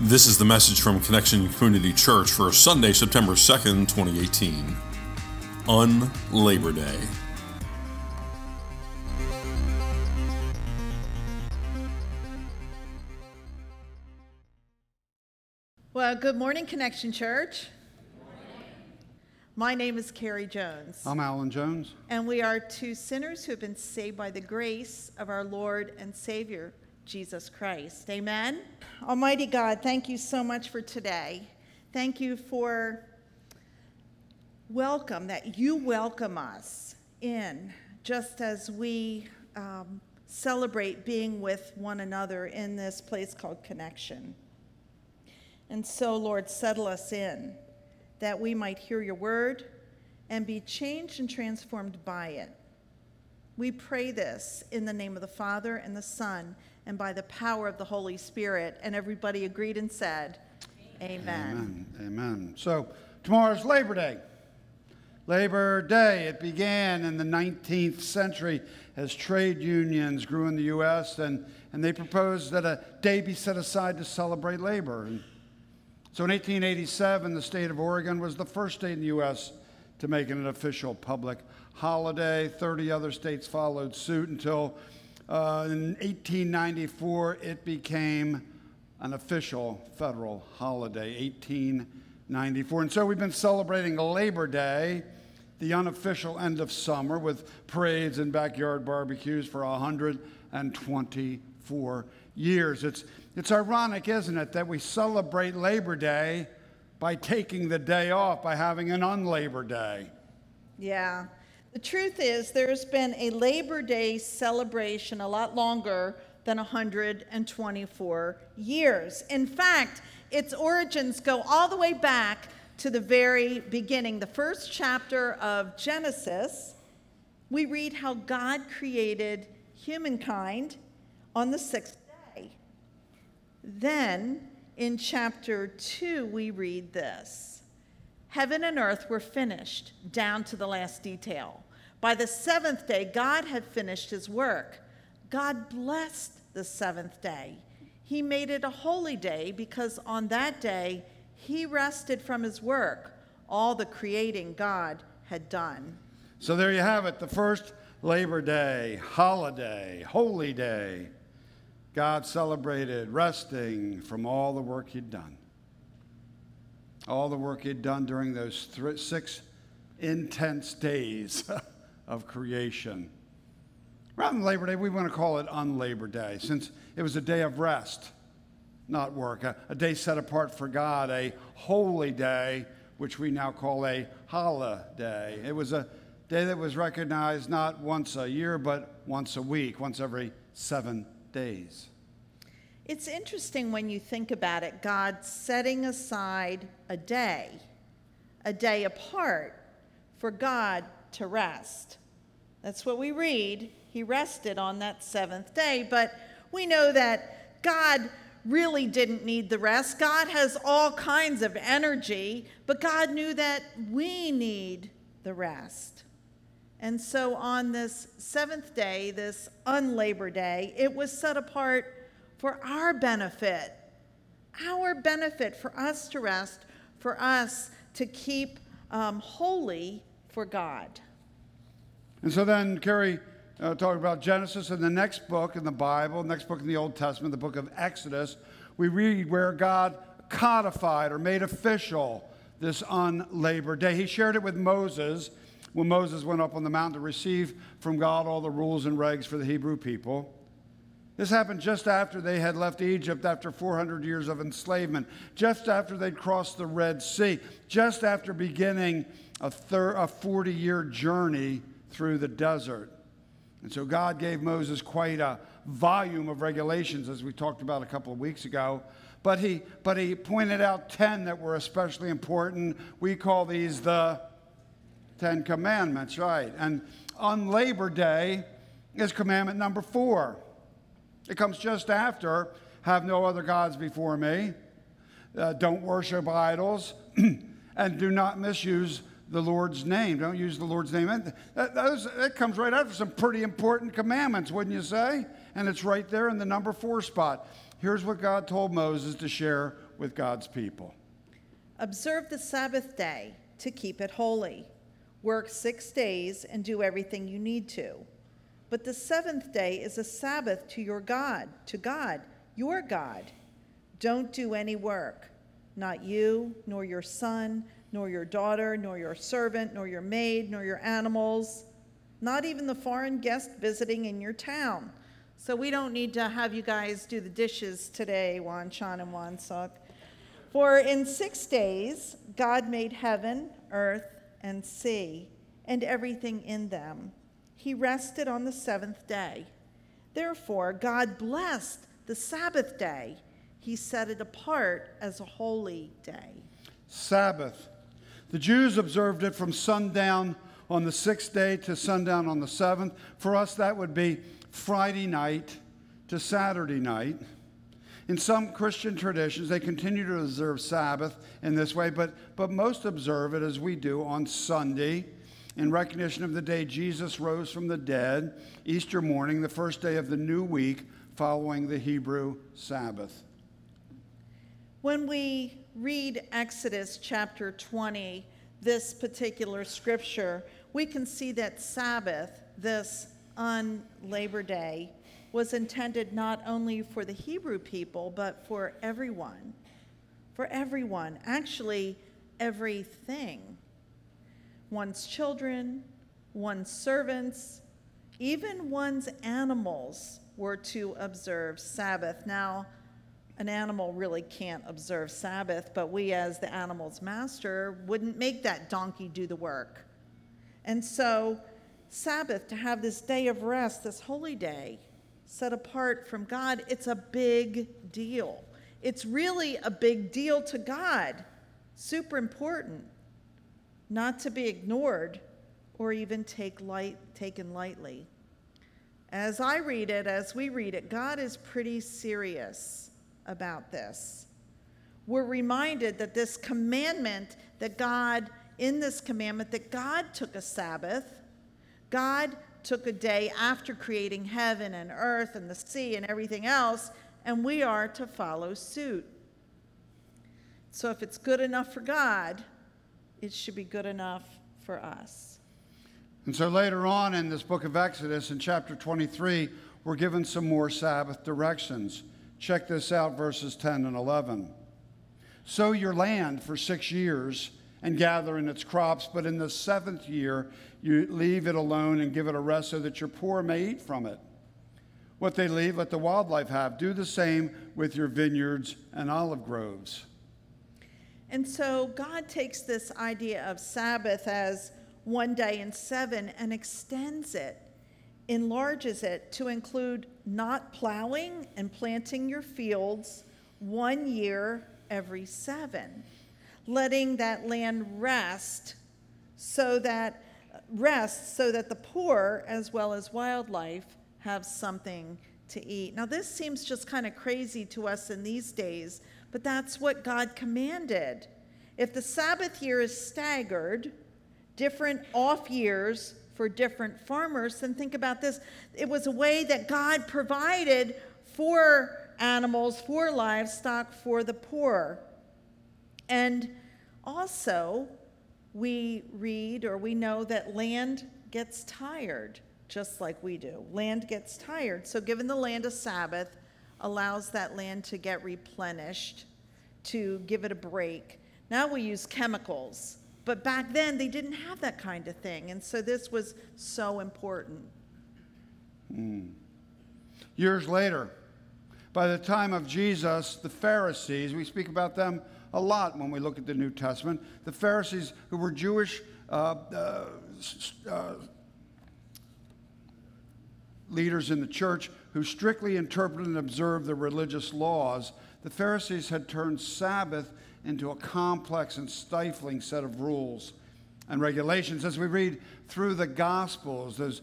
This is the message from Connection Community Church for Sunday, September 2nd, 2018. On Labor Day. Well, good morning, Connection Church. My name is Carrie Jones, I'm Alan Jones. and we are two sinners who have been saved by the grace of our Lord and Savior, Jesus Christ. Amen. Almighty God, thank you so much for today. Thank you for welcome, that you welcome us in just as we um, celebrate being with one another in this place called Connection. And so, Lord, settle us in that we might hear your word and be changed and transformed by it. We pray this in the name of the Father and the Son and by the power of the Holy Spirit. And everybody agreed and said, Amen. Amen. Amen. So tomorrow's Labor Day. Labor Day, it began in the 19th century as trade unions grew in the U.S., and, and they proposed that a day be set aside to celebrate labor. And so in 1887, the state of Oregon was the first state in the U.S. to make it an official public holiday. 30 other states followed suit until uh, in 1894 it became an official federal holiday. 1894. And so we've been celebrating Labor Day, the unofficial end of summer, with parades and backyard barbecues for 124 years. It's, it's ironic, isn't it, that we celebrate Labor Day by taking the day off, by having an unlabor day. Yeah. The truth is, there's been a Labor Day celebration a lot longer than 124 years. In fact, its origins go all the way back to the very beginning. The first chapter of Genesis, we read how God created humankind on the sixth day. Then, in chapter 2, we read this Heaven and earth were finished down to the last detail. By the seventh day, God had finished his work. God blessed the seventh day. He made it a holy day because on that day he rested from his work, all the creating God had done. So there you have it, the first Labor Day, holiday, holy day. God celebrated resting from all the work he'd done. All the work he'd done during those th- six intense days of creation. Rather than Labor Day, we want to call it Unlabor Day, since it was a day of rest, not work, a, a day set apart for God, a holy day, which we now call a holiday. It was a day that was recognized not once a year, but once a week, once every seven days. It's interesting when you think about it, God setting aside a day, a day apart for God to rest. That's what we read. He rested on that seventh day, but we know that God really didn't need the rest. God has all kinds of energy, but God knew that we need the rest. And so on this seventh day, this unlabor day, it was set apart for our benefit, our benefit for us to rest, for us to keep um, holy for God. And so then Carrie uh, talked about Genesis and the next book in the Bible, next book in the Old Testament, the book of Exodus. We read where God codified or made official this unlabor day. He shared it with Moses when Moses went up on the mountain to receive from God all the rules and regs for the Hebrew people. This happened just after they had left Egypt after 400 years of enslavement, just after they'd crossed the Red Sea, just after beginning a, thir- a 40 year journey through the desert. And so God gave Moses quite a volume of regulations, as we talked about a couple of weeks ago. But he, but he pointed out 10 that were especially important. We call these the Ten Commandments, right? And on Labor Day is commandment number four. It comes just after have no other gods before me, uh, don't worship idols, and do not misuse the Lord's name. Don't use the Lord's name. That, those, that comes right after some pretty important commandments, wouldn't you say? And it's right there in the number four spot. here's what God told Moses to share with God's people Observe the Sabbath day to keep it holy. Work six days and do everything you need to. But the seventh day is a Sabbath to your God, to God, your God. Don't do any work, not you, nor your son, nor your daughter, nor your servant, nor your maid, nor your animals, not even the foreign guest visiting in your town. So we don't need to have you guys do the dishes today, Wan Chan and Wan Suk. For in six days God made heaven, earth, and sea, and everything in them. He rested on the seventh day. Therefore, God blessed the Sabbath day. He set it apart as a holy day. Sabbath. The Jews observed it from sundown on the sixth day to sundown on the seventh. For us, that would be Friday night to Saturday night. In some Christian traditions, they continue to observe Sabbath in this way, but, but most observe it as we do on Sunday in recognition of the day Jesus rose from the dead, Easter morning, the first day of the new week following the Hebrew Sabbath. When we read Exodus chapter 20, this particular scripture, we can see that Sabbath, this on Labor Day, was intended not only for the Hebrew people, but for everyone. For everyone, actually, everything. One's children, one's servants, even one's animals were to observe Sabbath. Now, an animal really can't observe Sabbath, but we, as the animal's master, wouldn't make that donkey do the work. And so, Sabbath, to have this day of rest, this holy day, set apart from God, it's a big deal. It's really a big deal to God. Super important. Not to be ignored or even take light, taken lightly. As I read it, as we read it, God is pretty serious about this. We're reminded that this commandment, that God, in this commandment, that God took a Sabbath, God took a day after creating heaven and earth and the sea and everything else, and we are to follow suit. So if it's good enough for God, it should be good enough for us. And so later on in this book of Exodus, in chapter 23, we're given some more Sabbath directions. Check this out, verses 10 and 11. Sow your land for six years and gather in its crops, but in the seventh year you leave it alone and give it a rest so that your poor may eat from it. What they leave, let the wildlife have. Do the same with your vineyards and olive groves. And so God takes this idea of Sabbath as one day in seven and extends it, enlarges it to include not plowing and planting your fields one year every seven, letting that land rest so that rest so that the poor as well as wildlife have something to eat. Now this seems just kind of crazy to us in these days, but that's what God commanded. If the Sabbath year is staggered, different off years for different farmers, And think about this. It was a way that God provided for animals, for livestock, for the poor. And also, we read or we know that land gets tired, just like we do. Land gets tired. So, giving the land a Sabbath allows that land to get replenished, to give it a break. Now we use chemicals but back then, they didn't have that kind of thing. And so this was so important. Mm. Years later, by the time of Jesus, the Pharisees, we speak about them a lot when we look at the New Testament, the Pharisees who were Jewish uh, uh, uh, leaders in the church who strictly interpreted and observed the religious laws, the Pharisees had turned Sabbath into a complex and stifling set of rules and regulations. As we read through the Gospels, those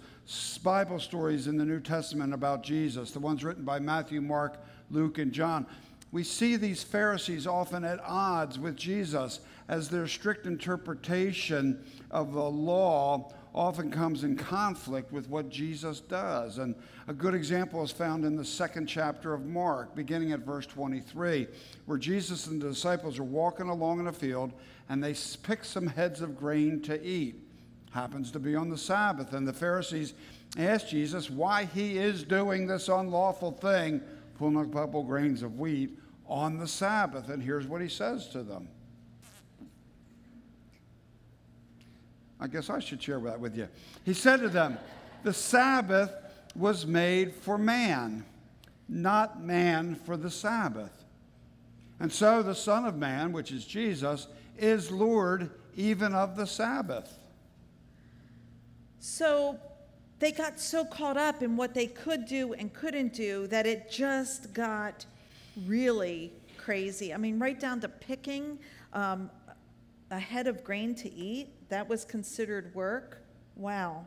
Bible stories in the New Testament about Jesus, the ones written by Matthew, Mark, Luke, and John, we see these Pharisees often at odds with Jesus as their strict interpretation of the law often comes in conflict with what Jesus does. And a good example is found in the second chapter of Mark, beginning at verse 23, where Jesus and the disciples are walking along in a field and they pick some heads of grain to eat. Happens to be on the Sabbath. And the Pharisees ask Jesus why he is doing this unlawful thing, pulling a couple grains of wheat on the Sabbath. And here's what he says to them. I guess I should share that with you. He said to them, The Sabbath was made for man, not man for the Sabbath. And so the Son of Man, which is Jesus, is Lord even of the Sabbath. So they got so caught up in what they could do and couldn't do that it just got really crazy. I mean, right down to picking um, a head of grain to eat, that was considered work. Wow.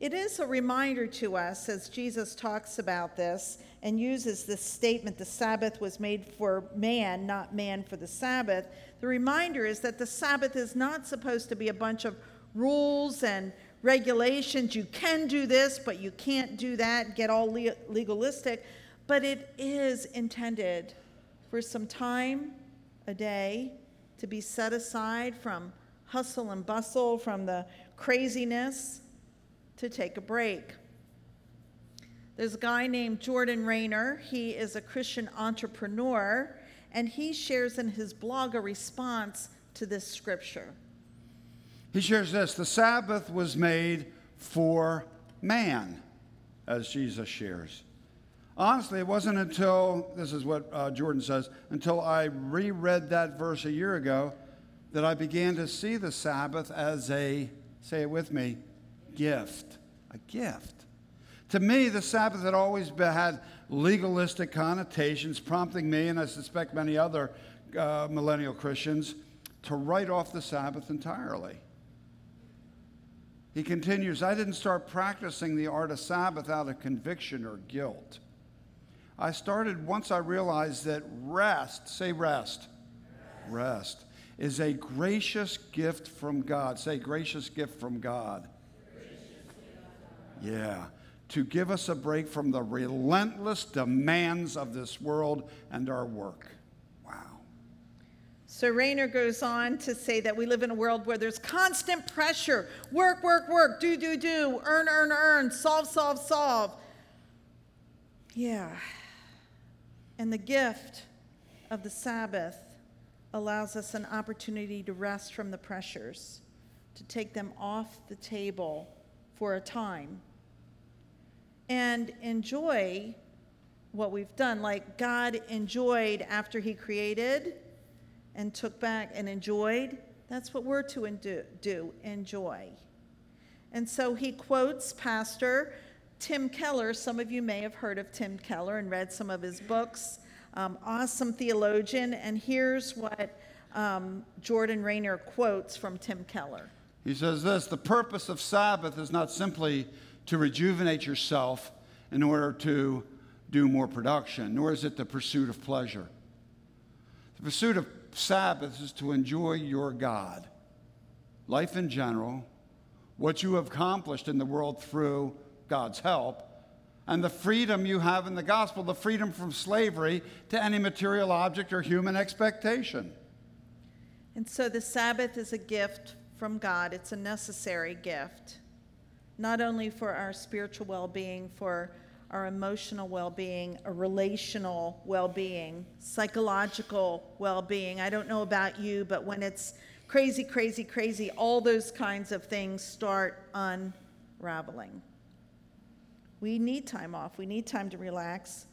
It is a reminder to us as Jesus talks about this and uses this statement the Sabbath was made for man, not man for the Sabbath. The reminder is that the Sabbath is not supposed to be a bunch of rules and regulations. You can do this, but you can't do that, get all legalistic. But it is intended for some time a day to be set aside from hustle and bustle, from the craziness to take a break. There's a guy named Jordan Raynor. He is a Christian entrepreneur, and he shares in his blog a response to this scripture. He shares this The Sabbath was made for man, as Jesus shares. Honestly, it wasn't until, this is what uh, Jordan says, until I reread that verse a year ago that I began to see the Sabbath as a, say it with me, gift, a gift. To me, the Sabbath had always been, had legalistic connotations, prompting me, and I suspect many other uh, millennial Christians, to write off the Sabbath entirely. He continues, I didn't start practicing the art of Sabbath out of conviction or guilt. I started once I realized that rest, say rest, rest, is a gracious gift from God. Say gracious gift from God. Yeah. To give us a break from the relentless demands of this world and our work. Wow. So Raynor goes on to say that we live in a world where there's constant pressure work, work, work, do, do, do, earn, earn, earn, solve, solve, solve. Yeah. And the gift of the Sabbath allows us an opportunity to rest from the pressures, to take them off the table for a time and enjoy what we've done. Like God enjoyed after He created and took back and enjoyed. That's what we're to do, enjoy. And so he quotes Pastor Tim Keller. Some of you may have heard of Tim Keller and read some of his books. Um, awesome theologian. And here's what um, Jordan Raynor quotes from Tim Keller. He says this The purpose of Sabbath is not simply to rejuvenate yourself in order to do more production, nor is it the pursuit of pleasure. The pursuit of Sabbath is to enjoy your God, life in general, what you have accomplished in the world through God's help, and the freedom you have in the gospel, the freedom from slavery to any material object or human expectation. And so the Sabbath is a gift from God, it's a necessary gift not only for our spiritual well being, for our emotional well being, a relational well being, psychological well being. I don't know about you, but when it's crazy, crazy, crazy, all those kinds of things start unraveling. We need time off, we need time to relax.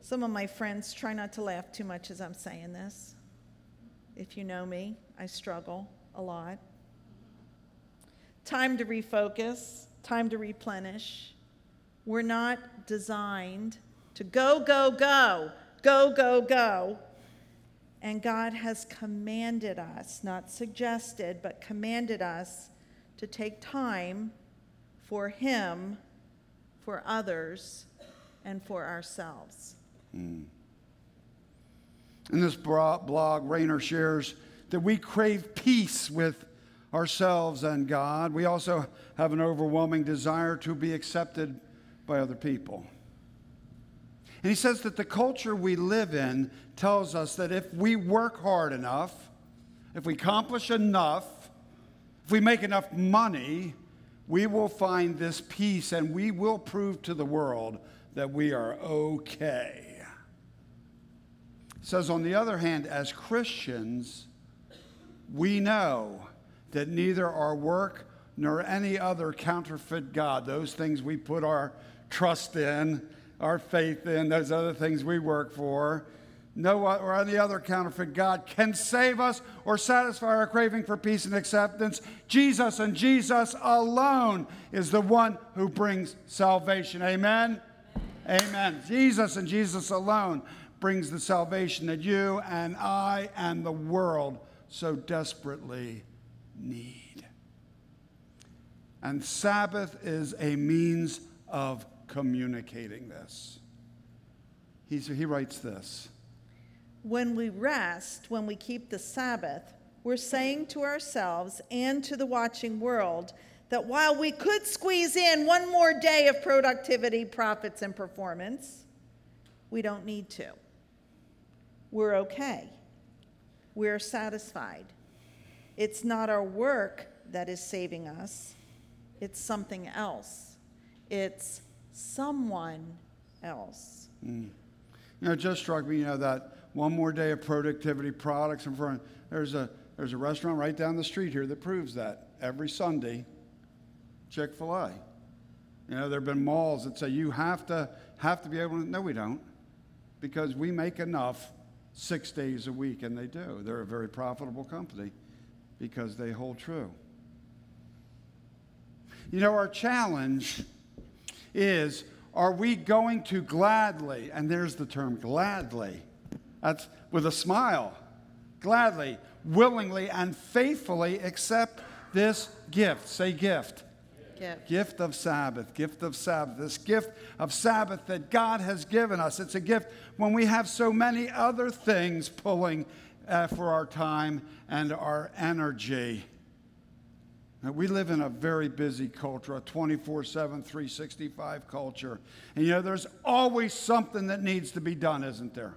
Some of my friends try not to laugh too much as I'm saying this. If you know me, I struggle a lot time to refocus, time to replenish. We're not designed to go, go, go, go, go, go. And God has commanded us, not suggested, but commanded us to take time for Him, for others, and for ourselves. Mm. In this blog, Raynor shares that we crave peace with ourselves and God. We also have an overwhelming desire to be accepted by other people. And he says that the culture we live in tells us that if we work hard enough, if we accomplish enough, if we make enough money, we will find this peace and we will prove to the world that we are okay. It says, on the other hand, as Christians, we know that neither our work nor any other counterfeit God, those things we put our trust in, our faith in, those other things we work for, no or any other counterfeit God can save us or satisfy our craving for peace and acceptance. Jesus and Jesus alone is the one who brings salvation. Amen. Amen. Jesus and Jesus alone brings the salvation that you and I and the world so desperately need. And Sabbath is a means of communicating this. He's, he writes this When we rest, when we keep the Sabbath, we're saying to ourselves and to the watching world that while we could squeeze in one more day of productivity, profits, and performance, we don't need to. We're okay. We're satisfied. It's not our work that is saving us, it's something else. It's someone else. Mm. You know, it just struck me, you know, that one more day of productivity products in front. There's a there's a restaurant right down the street here that proves that every Sunday. Chick Fil A. You know, there have been malls that say you have to have to be able to. No, we don't, because we make enough six days a week, and they do. They're a very profitable company because they hold true. You know, our challenge is are we going to gladly, and there's the term gladly, that's with a smile, gladly, willingly, and faithfully accept this gift? Say gift. Gift. Gift of Sabbath, gift of Sabbath, this gift of Sabbath that God has given us. It's a gift when we have so many other things pulling uh, for our time and our energy. Now, we live in a very busy culture, a 24 7, 365 culture. And you know, there's always something that needs to be done, isn't there?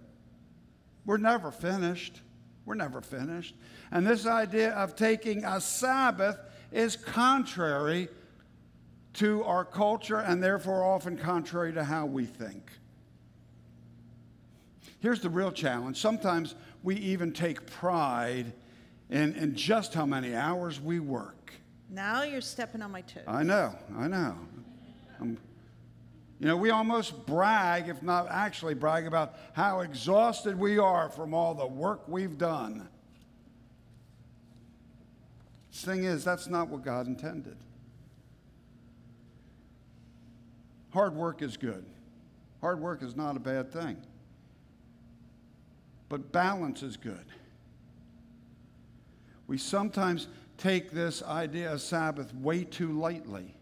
We're never finished. We're never finished. And this idea of taking a Sabbath is contrary to our culture and therefore often contrary to how we think. Here's the real challenge. Sometimes we even take pride in, in just how many hours we work. Now you're stepping on my toes. I know, I know. I'm, you know, we almost brag, if not actually brag, about how exhausted we are from all the work we've done. Thing is, that's not what God intended. Hard work is good. Hard work is not a bad thing. But balance is good. We sometimes take this idea of Sabbath way too lightly.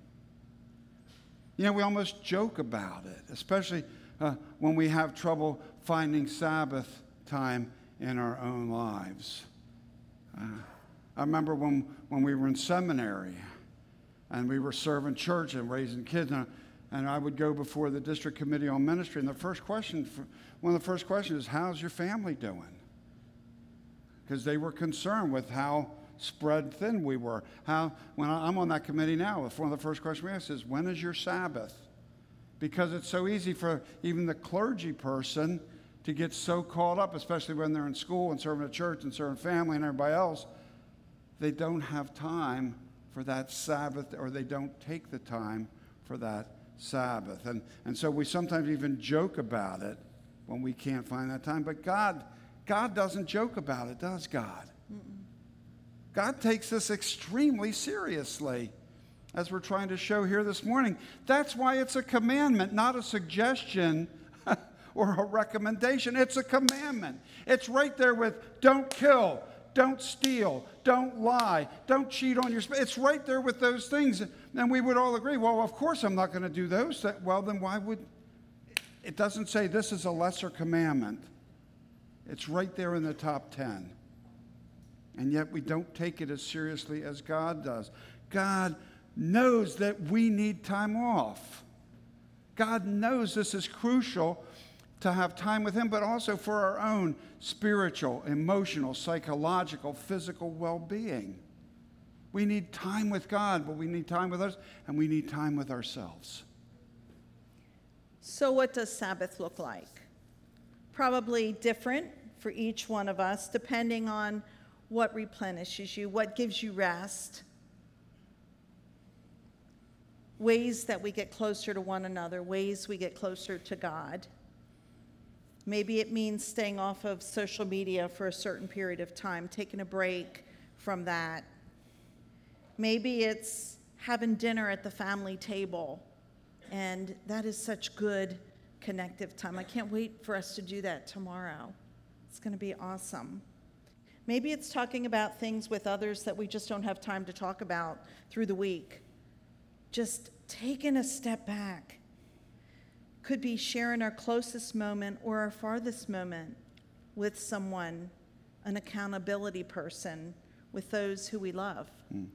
You know, we almost joke about it, especially uh, when we have trouble finding Sabbath time in our own lives. Uh, I remember when, when we were in seminary and we were serving church and raising kids, and, and I would go before the district committee on ministry, and the first question, one of the first questions is, How's your family doing? Because they were concerned with how spread thin we were. How, when I'm on that committee now, one of the first questions we ask is, when is your Sabbath? Because it's so easy for even the clergy person to get so caught up, especially when they're in school and serving a church and serving family and everybody else, they don't have time for that Sabbath or they don't take the time for that Sabbath. And, and so we sometimes even joke about it when we can't find that time. But God, God doesn't joke about it, does God? God takes this extremely seriously, as we're trying to show here this morning. That's why it's a commandment, not a suggestion or a recommendation. It's a commandment. It's right there with don't kill, don't steal, don't lie, don't cheat on your spouse. It's right there with those things. And we would all agree, well, of course I'm not going to do those. Well, then why would it doesn't say this is a lesser commandment. It's right there in the top 10. And yet we don't take it as seriously as God does. God knows that we need time off. God knows this is crucial to have time with Him, but also for our own spiritual, emotional, psychological, physical well being. We need time with God, but we need time with us, and we need time with ourselves. So, what does Sabbath look like? Probably different for each one of us, depending on what replenishes you, what gives you rest, ways that we get closer to one another, ways we get closer to God. Maybe it means staying off of social media for a certain period of time, taking a break from that. Maybe it's having dinner at the family table, and that is such good connective time. I can't wait for us to do that tomorrow. It's going to be awesome. Maybe it's talking about things with others that we just don't have time to talk about through the week. Just taking a step back could be sharing our closest moment or our farthest moment with someone, an accountability person, with those who we love. Mm.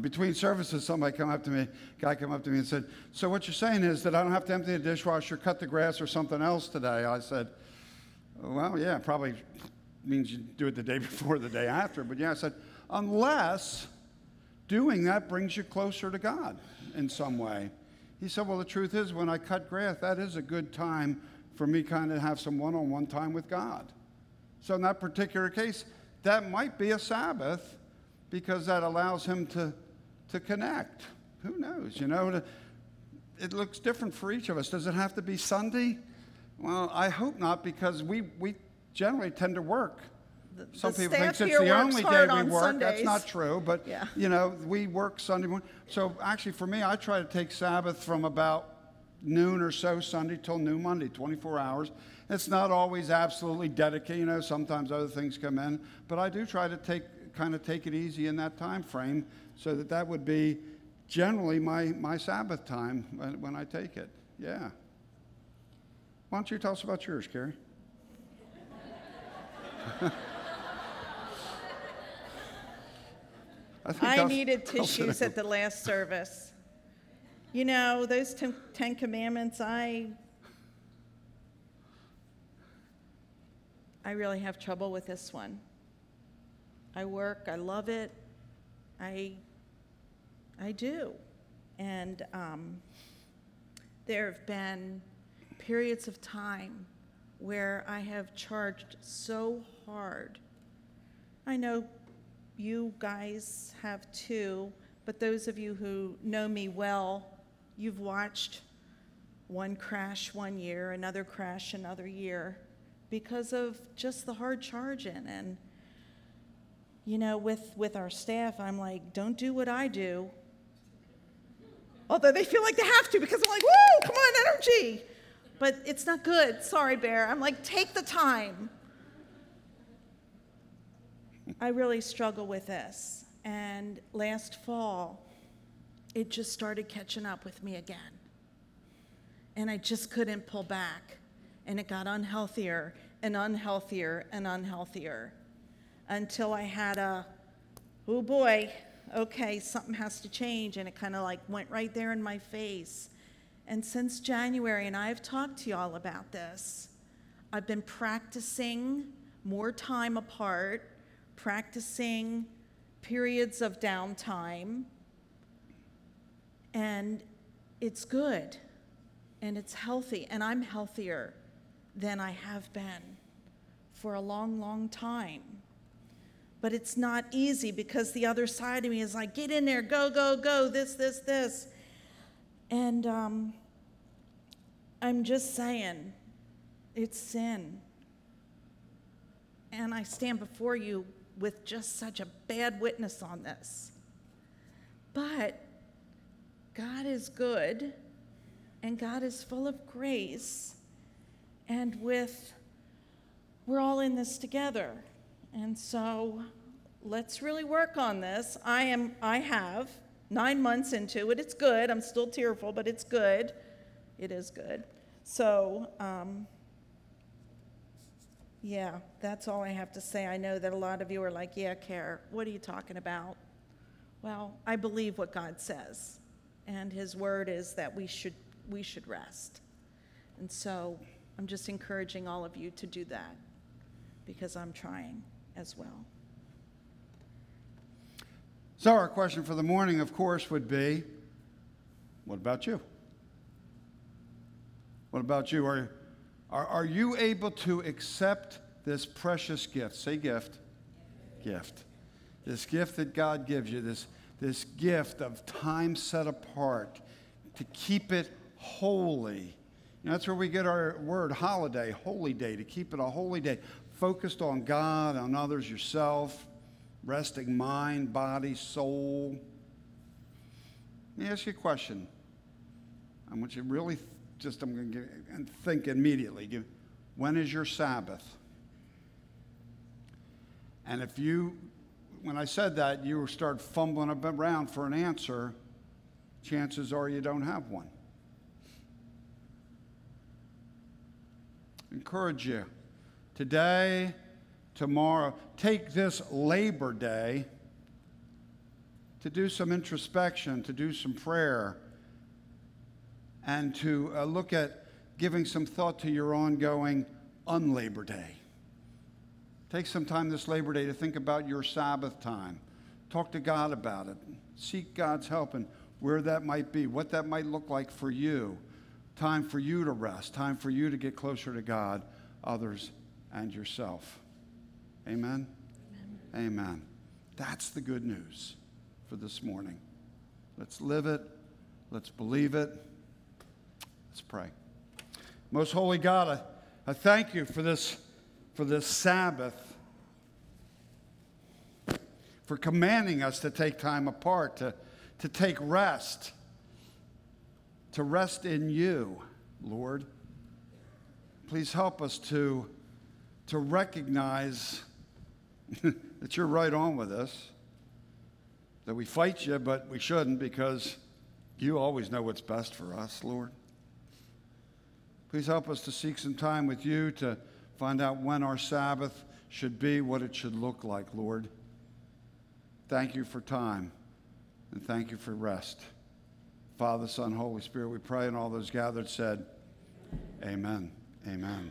Between services, somebody come up to me, guy come up to me and said, "So what you're saying is that I don't have to empty the dishwasher, cut the grass, or something else today?" I said, "Well, yeah, probably means you do it the day before, the day after, but yeah." I said, "Unless doing that brings you closer to God in some way." He said, Well, the truth is, when I cut grass, that is a good time for me kind of have some one on one time with God. So, in that particular case, that might be a Sabbath because that allows him to, to connect. Who knows? You know, it looks different for each of us. Does it have to be Sunday? Well, I hope not because we, we generally tend to work some the people think it's the only day we work. Sundays. That's not true, but yeah. you know, we work Sunday morning. So actually, for me, I try to take Sabbath from about noon or so Sunday till noon Monday, 24 hours. It's not always absolutely dedicated. You know, sometimes other things come in, but I do try to take kind of take it easy in that time frame, so that that would be generally my my Sabbath time when, when I take it. Yeah. Why don't you tell us about yours, Carrie? I, I needed tissues at the last service. You know, those ten, ten Commandments, I. I really have trouble with this one. I work, I love it, I, I do. And um, there have been periods of time where I have charged so hard. I know you guys have too, but those of you who know me well, you've watched one crash one year, another crash another year because of just the hard charging. And, you know, with, with our staff, I'm like, don't do what I do. Although they feel like they have to because I'm like, woo, come on, energy. But it's not good. Sorry, Bear. I'm like, take the time. I really struggle with this. And last fall, it just started catching up with me again. And I just couldn't pull back. And it got unhealthier and unhealthier and unhealthier until I had a, oh boy, okay, something has to change. And it kind of like went right there in my face. And since January, and I've talked to y'all about this, I've been practicing more time apart practicing periods of downtime, and it's good and it's healthy, and I'm healthier than I have been for a long, long time. But it's not easy because the other side of me is like, get in there, go, go, go, this, this, this. And um, I'm just saying, it's sin. And I stand before you with just such a bad witness on this. But God is good and God is full of grace. And with, we're all in this together. And so let's really work on this. I am, I have nine months into it. It's good. I'm still tearful, but it's good. It is good. So, um, Yeah, that's all I have to say. I know that a lot of you are like, yeah, Care, what are you talking about? Well, I believe what God says, and His word is that we should, we should rest. And so I'm just encouraging all of you to do that because I'm trying as well. So, our question for the morning, of course, would be what about you? What about you? Are, are, are you able to accept this precious gift? Say gift. Gift. This gift that God gives you, this, this gift of time set apart to keep it holy. Know, that's where we get our word holiday, holy day, to keep it a holy day, focused on God, on others, yourself resting mind, body, soul. Let me ask you a question. I want you to really just, I'm going to and think immediately. When is your Sabbath? And if you, when I said that, you start fumbling around for an answer, chances are you don't have one. Encourage you. Today, tomorrow. Take this Labor Day to do some introspection, to do some prayer, and to uh, look at giving some thought to your ongoing unlabor day. Take some time this Labor Day to think about your Sabbath time. Talk to God about it. Seek God's help and where that might be, what that might look like for you. Time for you to rest, time for you to get closer to God, others, and yourself. Amen? Amen? Amen. That's the good news for this morning. Let's live it. Let's believe it. Let's pray. Most holy God, I, I thank you for this, for this Sabbath, for commanding us to take time apart, to, to take rest, to rest in you, Lord. Please help us to, to recognize that you're right on with us, that we fight you, but we shouldn't because you always know what's best for us, Lord. Please help us to seek some time with you to find out when our Sabbath should be, what it should look like, Lord. Thank you for time and thank you for rest. Father, Son, Holy Spirit, we pray, and all those gathered said, Amen. Amen.